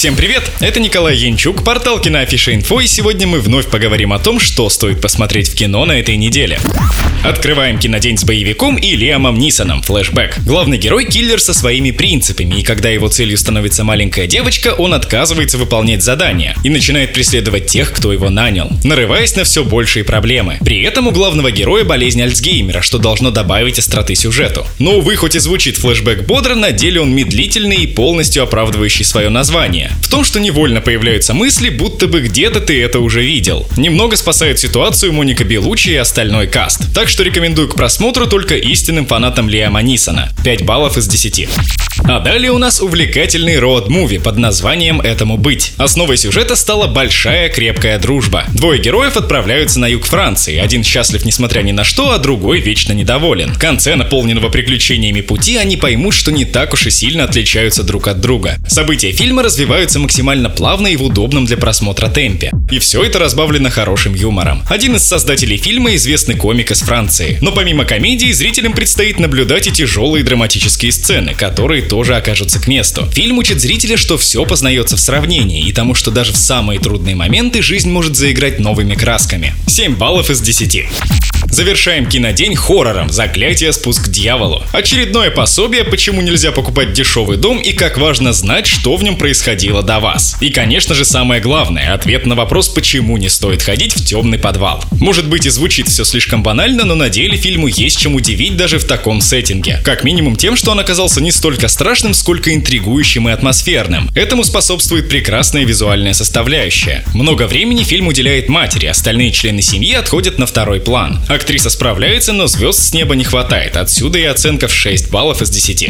Всем привет! Это Николай Янчук, портал Киноафиша Инфо, и сегодня мы вновь поговорим о том, что стоит посмотреть в кино на этой неделе. Открываем кинодень с боевиком и Лиамом Нисоном, флешбэк. Главный герой — киллер со своими принципами, и когда его целью становится маленькая девочка, он отказывается выполнять задания и начинает преследовать тех, кто его нанял, нарываясь на все большие проблемы. При этом у главного героя болезнь Альцгеймера, что должно добавить остроты сюжету. Но, увы, хоть и звучит флешбэк бодро, на деле он медлительный и полностью оправдывающий свое название. В том, что невольно появляются мысли, будто бы где-то ты это уже видел. Немного спасает ситуацию Моника Белучи и остальной каст. Так что рекомендую к просмотру только истинным фанатам Лиама Нисона. 5 баллов из 10. А далее у нас увлекательный роуд-муви под названием «Этому быть». Основой сюжета стала большая крепкая дружба. Двое героев отправляются на юг Франции. Один счастлив несмотря ни на что, а другой вечно недоволен. В конце наполненного приключениями пути они поймут, что не так уж и сильно отличаются друг от друга. События фильма развиваются максимально плавно и в удобном для просмотра темпе. И все это разбавлено хорошим юмором. Один из создателей фильма – известный комик из Франции. Но помимо комедии, зрителям предстоит наблюдать и тяжелые драматические сцены, которые тоже окажутся к месту. Фильм учит зрителя, что все познается в сравнении, и тому, что даже в самые трудные моменты жизнь может заиграть новыми красками. 7 баллов из 10. Завершаем кинодень хоррором «Заклятие. Спуск к дьяволу». Очередное пособие, почему нельзя покупать дешевый дом и как важно знать, что в нем происходило до вас. И, конечно же, самое главное – ответ на вопрос, почему не стоит ходить в темный подвал. Может быть и звучит все слишком банально, но на деле фильму есть чем удивить даже в таком сеттинге. Как минимум тем, что он оказался не столько страшным, сколько интригующим и атмосферным. Этому способствует прекрасная визуальная составляющая. Много времени фильм уделяет матери, остальные члены семьи отходят на второй план. Актриса справляется, но звезд с неба не хватает, отсюда и оценка в 6 баллов из 10.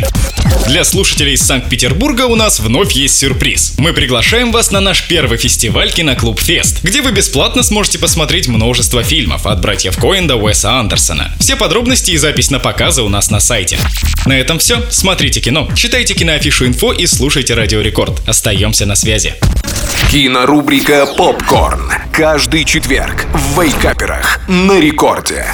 Для слушателей из Санкт-Петербурга у нас вновь есть сюрприз. Мы приглашаем вас на наш первый фестиваль Киноклуб Фест, где вы бесплатно сможете посмотреть множество фильмов от братьев Коэн до Уэса Андерсона. Все подробности и запись на показы у нас на сайте. На этом все. Смотрите кино, читайте киноафишу инфо и слушайте Радио Рекорд. Остаемся на связи. Кинорубрика «Попкорн». Каждый четверг в Вейкаперах на рекорде.